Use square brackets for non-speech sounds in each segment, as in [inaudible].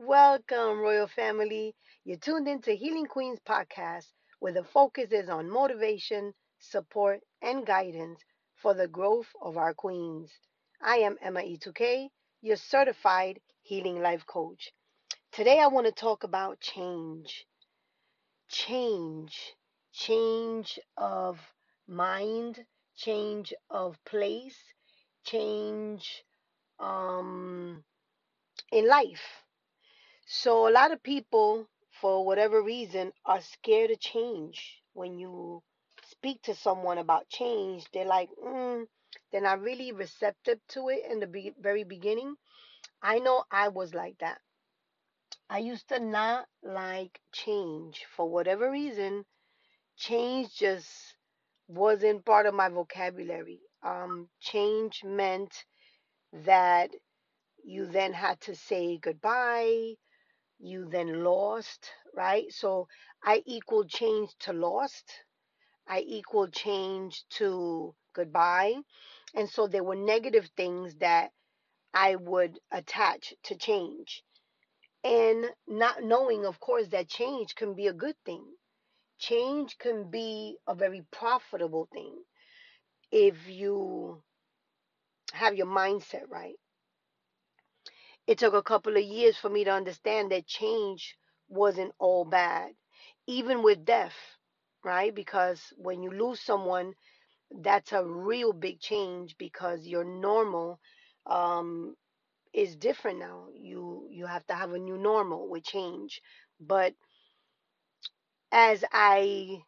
Welcome, Royal Family. You're tuned into Healing Queens podcast, where the focus is on motivation, support, and guidance for the growth of our queens. I am Emma E2K, your certified healing life coach. Today, I want to talk about change. Change. Change of mind, change of place, change um, in life. So, a lot of people, for whatever reason, are scared of change. When you speak to someone about change, they're like, mm, they're not really receptive to it in the be- very beginning. I know I was like that. I used to not like change for whatever reason. Change just wasn't part of my vocabulary. Um, change meant that you then had to say goodbye. You then lost, right? So I equal change to lost. I equal change to goodbye. And so there were negative things that I would attach to change. And not knowing, of course, that change can be a good thing. Change can be a very profitable thing if you have your mindset right. It took a couple of years for me to understand that change wasn't all bad, even with death, right? Because when you lose someone, that's a real big change because your normal um, is different now. You you have to have a new normal with change. But as I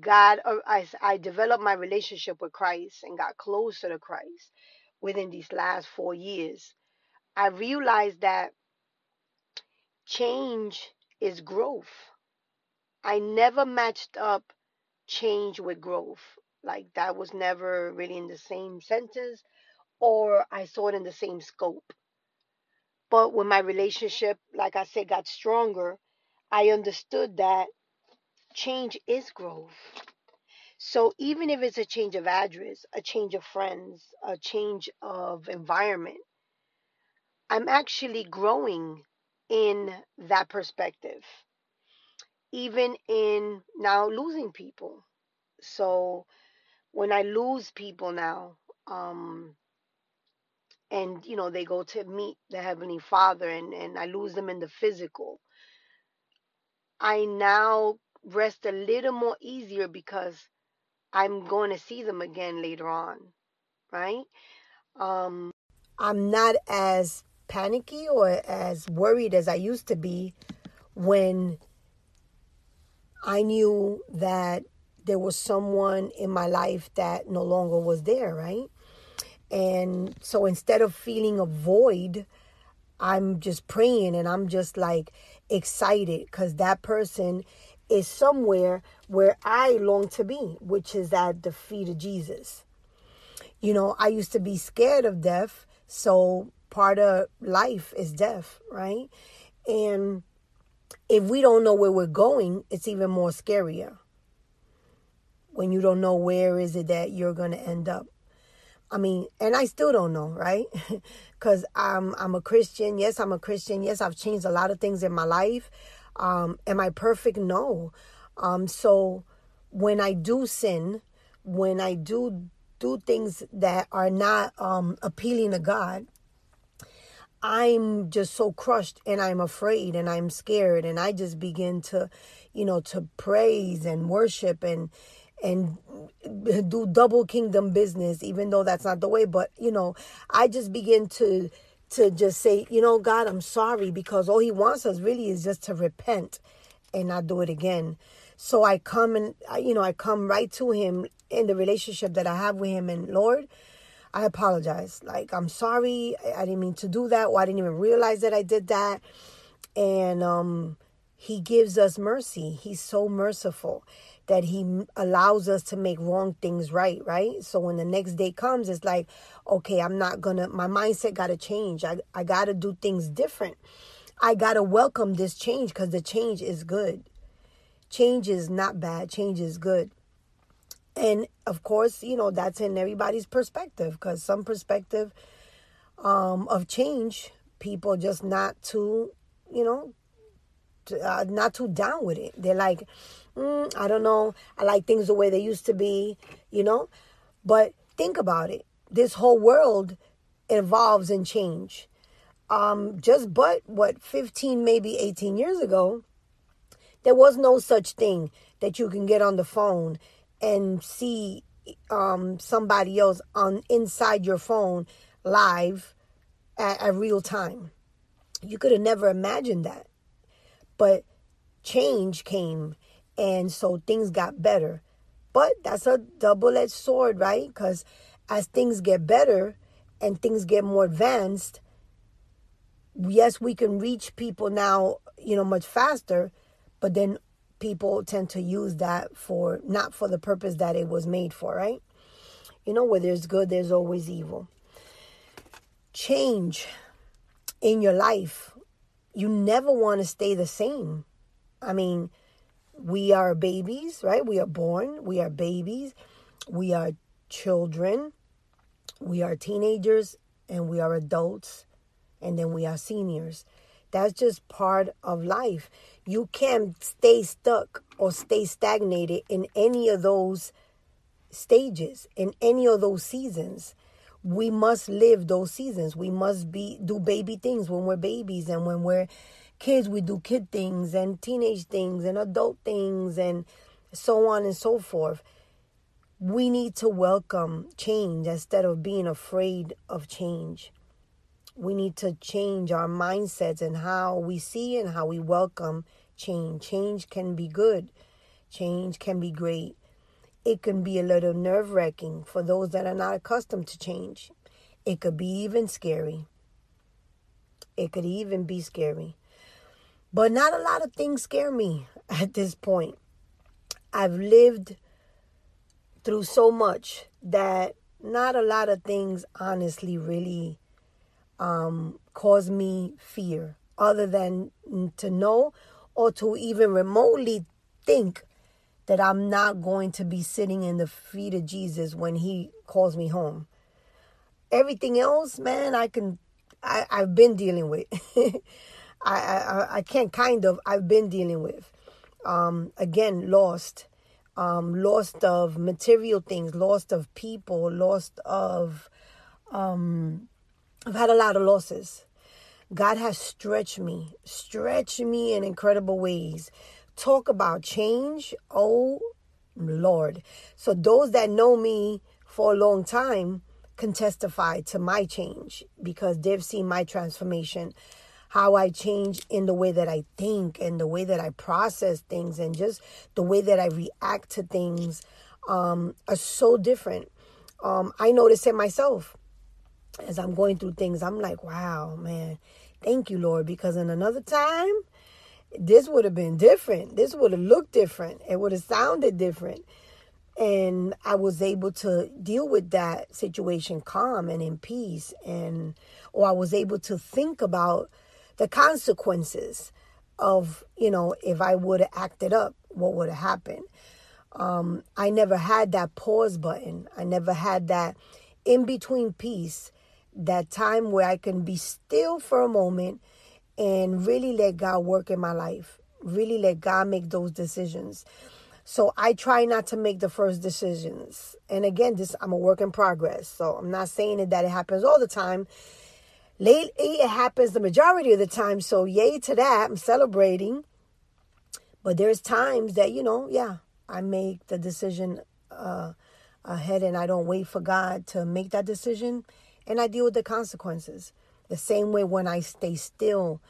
got, as I developed my relationship with Christ and got closer to Christ within these last four years, I realized that change is growth. I never matched up change with growth. Like that was never really in the same sentence or I saw it in the same scope. But when my relationship, like I said, got stronger, I understood that change is growth. So even if it's a change of address, a change of friends, a change of environment, I'm actually growing in that perspective. Even in now losing people. So when I lose people now, um, and you know they go to meet the heavenly father and and i lose them in the physical i now rest a little more easier because i'm going to see them again later on right um i'm not as panicky or as worried as i used to be when i knew that there was someone in my life that no longer was there right and so instead of feeling a void, I'm just praying and I'm just like excited because that person is somewhere where I long to be, which is at the feet of Jesus. You know, I used to be scared of death, so part of life is death, right? And if we don't know where we're going, it's even more scarier. When you don't know where is it that you're going to end up. I mean, and I still don't know, right? [laughs] Because I'm I'm a Christian. Yes, I'm a Christian. Yes, I've changed a lot of things in my life. Um, am I perfect? No. Um, so when I do sin, when I do do things that are not um, appealing to God, I'm just so crushed and I'm afraid and I'm scared and I just begin to, you know, to praise and worship and and do double kingdom business even though that's not the way. But you know i just begin to to just say you know god i'm sorry because all he wants us really is just to repent and not do it again. So i come and you know i come right to him in the relationship that i have with him. And lord i apologize like i'm sorry i didn't mean to do that or i didn't even realize that i did that and um he gives us mercy he's so merciful that he allows us to make wrong things right, right? So when the next day comes, it's like, okay, I'm not gonna, my mindset gotta change. I, I gotta do things different. I gotta welcome this change because the change is good. Change is not bad, change is good. And of course, you know, that's in everybody's perspective because some perspective um, of change, people just not too you know, uh, not too down with it. They're like, mm, I don't know. I like things the way they used to be, you know. But think about it. This whole world evolves and change. Um, just but what 15, maybe 18 years ago, there was no such thing that you can get on the phone and see um, somebody else on inside your phone live at, at real time. You could have never imagined that. But change came, and so things got better. But that's a double edged sword, right? Because as things get better and things get more advanced, yes, we can reach people now, you know, much faster, but then people tend to use that for not for the purpose that it was made for, right? You know, where there's good, there's always evil. Change in your life you never want to stay the same. I mean, we are babies, right? We are born, we are babies, we are children, we are teenagers, and we are adults, and then we are seniors. That's just part of life. You can't stay stuck or stay stagnated in any of those stages, in any of those seasons we must live those seasons. We must be do baby things when we're babies and when we're kids we do kid things and teenage things and adult things and so on and so forth. We need to welcome change instead of being afraid of change. We need to change our mindsets and how we see and how we welcome change. Change can be good. Change can be great it can be a little nerve wracking for those that are not accustomed to change. It could be even scary. It could even be scary. But not a lot of things scare me [laughs] at this point. I've lived through so much that not a lot of things honestly really um, cause me fear other than to know or to even remotely think that I'm not going to be sitting in the feet of Jesus when he calls me home. Everything else, man, I can I, I've been dealing with. [laughs] I, I I can't kind of I've been dealing with. Um again, lost. Um, lost of material things, lost of people, lost of um I've had a lot of losses. God has stretched me, stretched me in incredible ways talk about change. Oh, Lord. So those that know me for a long time can testify to my change because they've seen my transformation, how I change in the way that I think and the way that I process things and just the way that I react to things um, are so different. Um, I notice it myself as I'm going through things. I'm like, wow, man, thank you, Lord, because in another time, this would have been different. This would have looked different. It would have sounded different. And I was able to deal with that situation calm and in peace. And, or I was able to think about the consequences of, you know, if I would have acted up, what would have happened. Um, I never had that pause button. I never had that in between peace, that time where I can be still for a moment and really let God work in my life. Really let God make those decisions. So I try not to make the first decisions. And again, this I'm a work in progress. So I'm not saying that it happens all the time. Lately, it happens the majority of the time. So yay to that. I'm celebrating. But there's times that, you know, yeah, I make the decision uh, ahead and I don't wait for God to make that decision. And I deal with the consequences. The same way when I stay still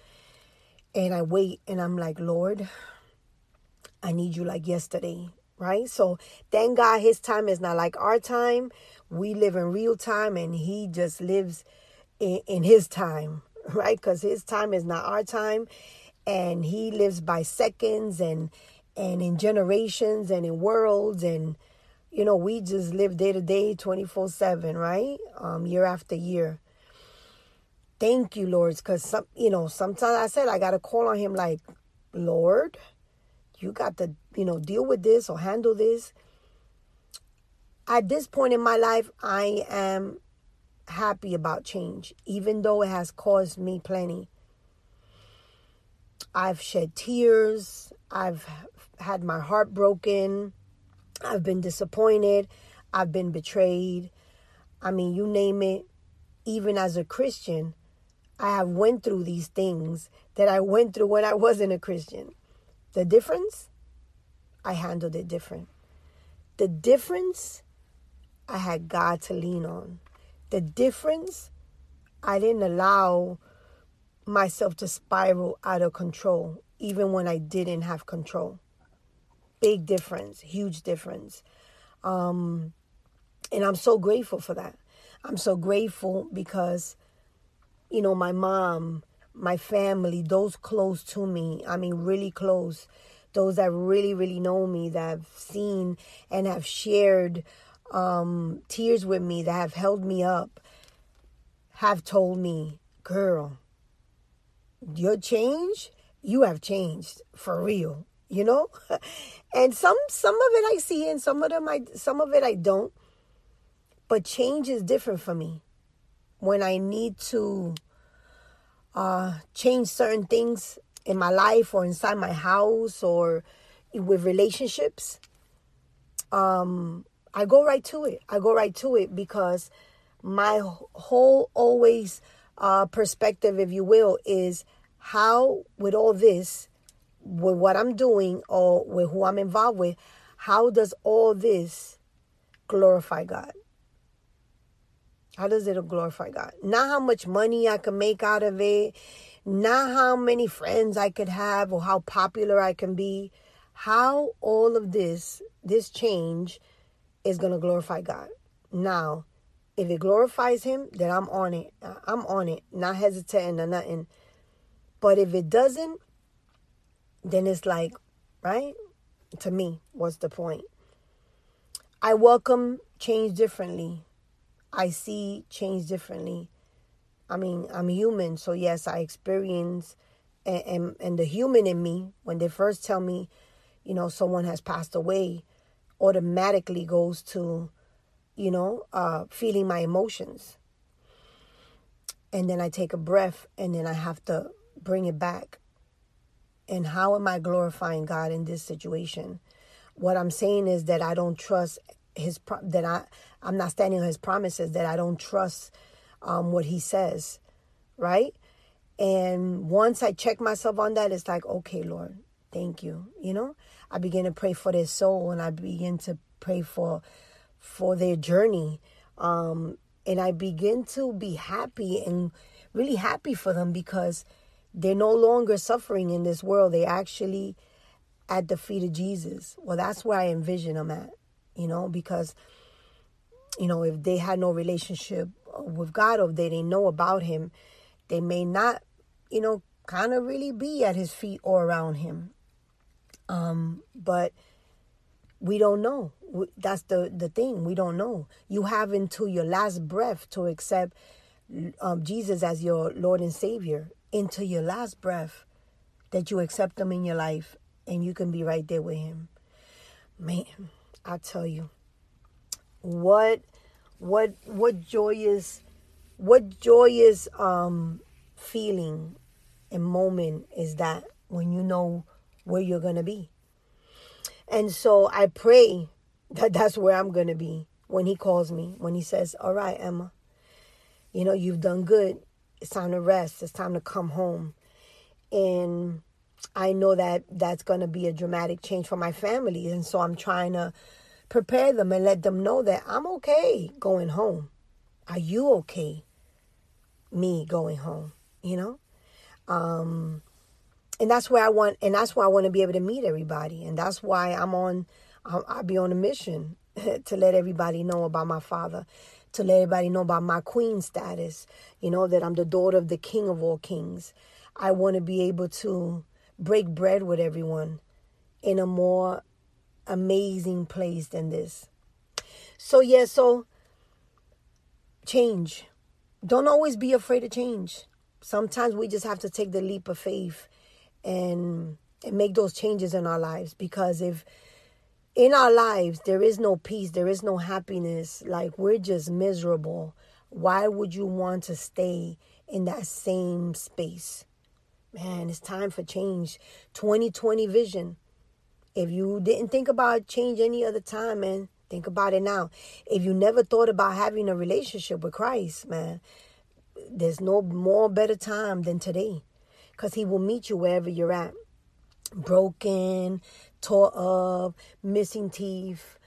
and I wait and I'm like, Lord, I need you like yesterday, right? So thank God his time is not like our time. We live in real time and he just lives in, in his time, [laughs] right? Because his time is not our time and he lives by seconds and and in generations and in worlds and you know we just live day to day 24 7 right um year after year Thank you, Lord, because some, you know, sometimes I said I got to call on Him like, Lord, you got to, you know, deal with this or handle this. At this point in my life, I am happy about change, even though it has caused me plenty. I've shed tears. I've had my heart broken. I've been disappointed. I've been betrayed. I mean, you name it. Even as a Christian, I have went through these things that I went through when I wasn't a Christian. The difference, I handled it different. The difference, I had God to lean on. The difference, I didn't allow myself to spiral out of control, even when I didn't have control. Big difference, huge difference. Um, and I'm so grateful for that. I'm so grateful because, you know, my mom, my family, those close to me, I mean, really close, those that really, really know me, that have seen and have shared um, tears with me, that have held me up, have told me, girl, your change, you have changed for real, you know? [laughs] and some some of it I see and some of them I some of it I don't. But change is different for me. When I need to uh, change certain things in my life or inside my house or with relationships, um, I go right to it. I go right to it because my whole always uh, perspective, if you will, is how, with all this, with what I'm doing or with who I'm involved with, how does all this glorify God? How does it glorify God? Not how much money I can make out of it, not how many friends I could have or how popular I can be. How all of this, this change, is going to glorify God. Now, if it glorifies Him, then I'm on it. I'm on it, not hesitating or nothing. But if it doesn't, then it's like, right? To me, what's the point? I welcome change differently. I see change differently. I mean, I'm human, so yes, I experience and, and, and the human in me, when they first tell me, you know, someone has passed away, automatically goes to, you know, uh, feeling my emotions. And then I take a breath and then I have to bring it back. And how am I glorifying God in this situation? What I'm saying is that I don't trust his that I I'm not standing on his promises that I don't trust um, what he says, right? And once I check myself on that, it's like, okay, Lord, thank you. You know, I begin to pray for their soul, and I begin to pray for for their journey, um, and I begin to be happy and really happy for them because they're no longer suffering in this world. They actually at the feet of Jesus. Well, that's where I envision them at you know, because, you know, if they had no relationship with God or they didn't know about Him, they may not, you know, kind of really be at His feet or around Him. Um, but we don't know. That's the, the thing. We don't know. You have until your last breath to accept um, Jesus as your Lord and Savior. Into your last breath that you accept Him in your life and you can be right there with Him. Man. I tell you, what, what, what joyous, what joyous um, feeling and moment is that when you know where you're gonna be. And so I pray that that's where I'm gonna be when He calls me. When He says, "All right, Emma, you know you've done good. It's time to rest. It's time to come home." And I know that that's going to be a dramatic change for my family. And so I'm trying to prepare them and let them know that I'm okay going home. Are you okay? Me going home, you know? Um, and that's where I want, and that's why I want to be able to meet everybody. And that's why I'm on, I'll, I'll be on a mission [laughs] to let everybody know about my father, to let everybody know about my queen status, you know, that I'm the daughter of the king of all kings. I want to be able to break bread with everyone in a more amazing place than this. So, yeah, so change. Don't always be afraid of change. Sometimes we just have to take the leap of faith and and make those changes in our lives because if in our lives there is no peace, there is no happiness, like we're just miserable, why would you want to stay in that same space? Man, it's time for change. 2020 vision. If you didn't think about change any other time, man, think about it now. If you never thought about having a relationship with Christ, man, there's no more better time than today because he will meet you wherever you're at broken tore up missing teeth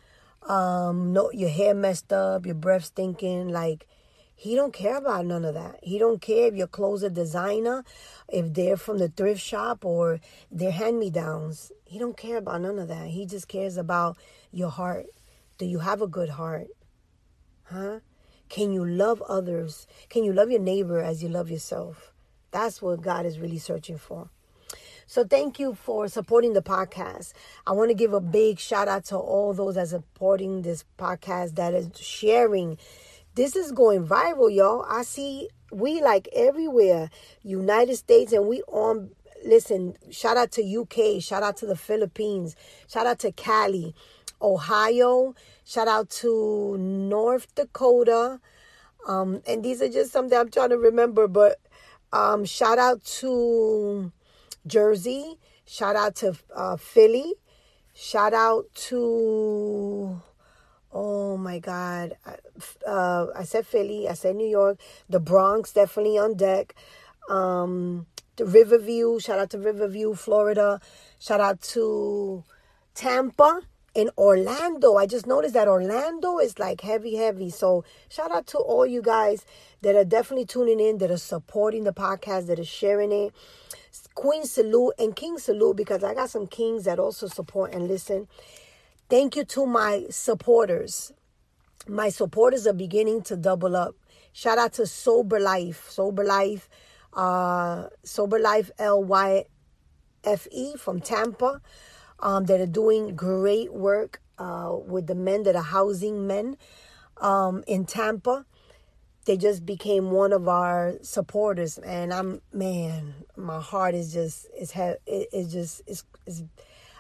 um no your hair messed up your breath stinking like he don't care about none of that he don't care if your clothes are designer if they're from the thrift shop or they're hand-me-downs he don't care about none of that he just cares about your heart do you have a good heart huh can you love others? Can you love your neighbor as you love yourself? That's what God is really searching for. So thank you for supporting the podcast. I want to give a big shout out to all those that are supporting this podcast that is sharing. This is going viral, y'all. I see we like everywhere, United States, and we on listen, shout out to UK, shout out to the Philippines, shout out to Cali, Ohio, shout out to North Dakota. Um, and these are just something I'm trying to remember, but um, shout out to Jersey, shout out to uh, Philly, shout out to oh my God, uh, I said Philly, I said New York, the Bronx definitely on deck. Um, the Riverview, shout out to Riverview, Florida. Shout out to Tampa in Orlando. I just noticed that Orlando is like heavy, heavy. So shout out to all you guys that are definitely tuning in, that are supporting the podcast, that are sharing it. Queen salute and King salute because I got some kings that also support and listen. Thank you to my supporters. My supporters are beginning to double up. Shout out to Sober Life. Sober Life uh, Sober Life LYFE from Tampa um, that are doing great work uh, with the men that are housing men um, in Tampa. They just became one of our supporters, and I'm man, my heart is just is it's just is.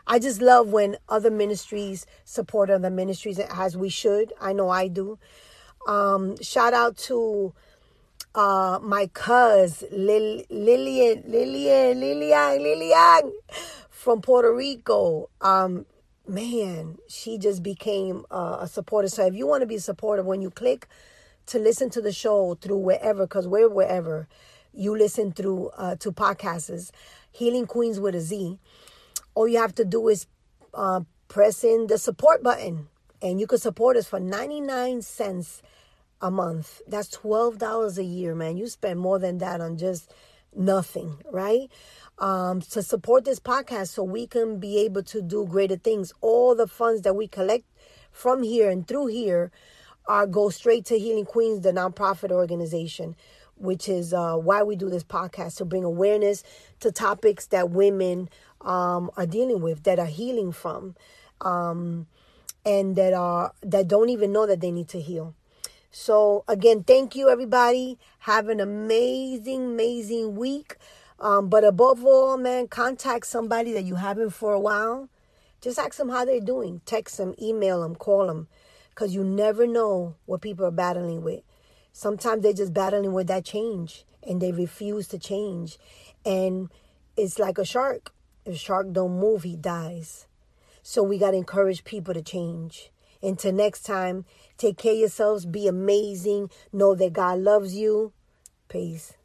I just love when other ministries support other ministries as we should. I know I do. Um, shout out to uh, my cousin Lil- Lillian, Lillian, Lillian, Lillian from Puerto Rico. Um, man, she just became uh, a supporter. So if you want to be a supporter, when you click to listen to the show through wherever, because we're wherever you listen through uh, to podcasts, Healing Queens with a Z, all you have to do is uh, press in the support button, and you can support us for ninety nine cents a month. That's $12 a year, man. You spend more than that on just nothing, right? Um, to support this podcast so we can be able to do greater things. All the funds that we collect from here and through here are go straight to Healing Queens, the nonprofit organization, which is uh, why we do this podcast to bring awareness to topics that women um, are dealing with, that are healing from, um, and that are that don't even know that they need to heal. So, again, thank you, everybody. Have an amazing, amazing week. Um, but above all, man, contact somebody that you haven't for a while. Just ask them how they're doing. Text them, email them, call them. Because you never know what people are battling with. Sometimes they're just battling with that change and they refuse to change. And it's like a shark. If a shark don't move, he dies. So we got to encourage people to change. Until next time, take care of yourselves. Be amazing. Know that God loves you. Peace.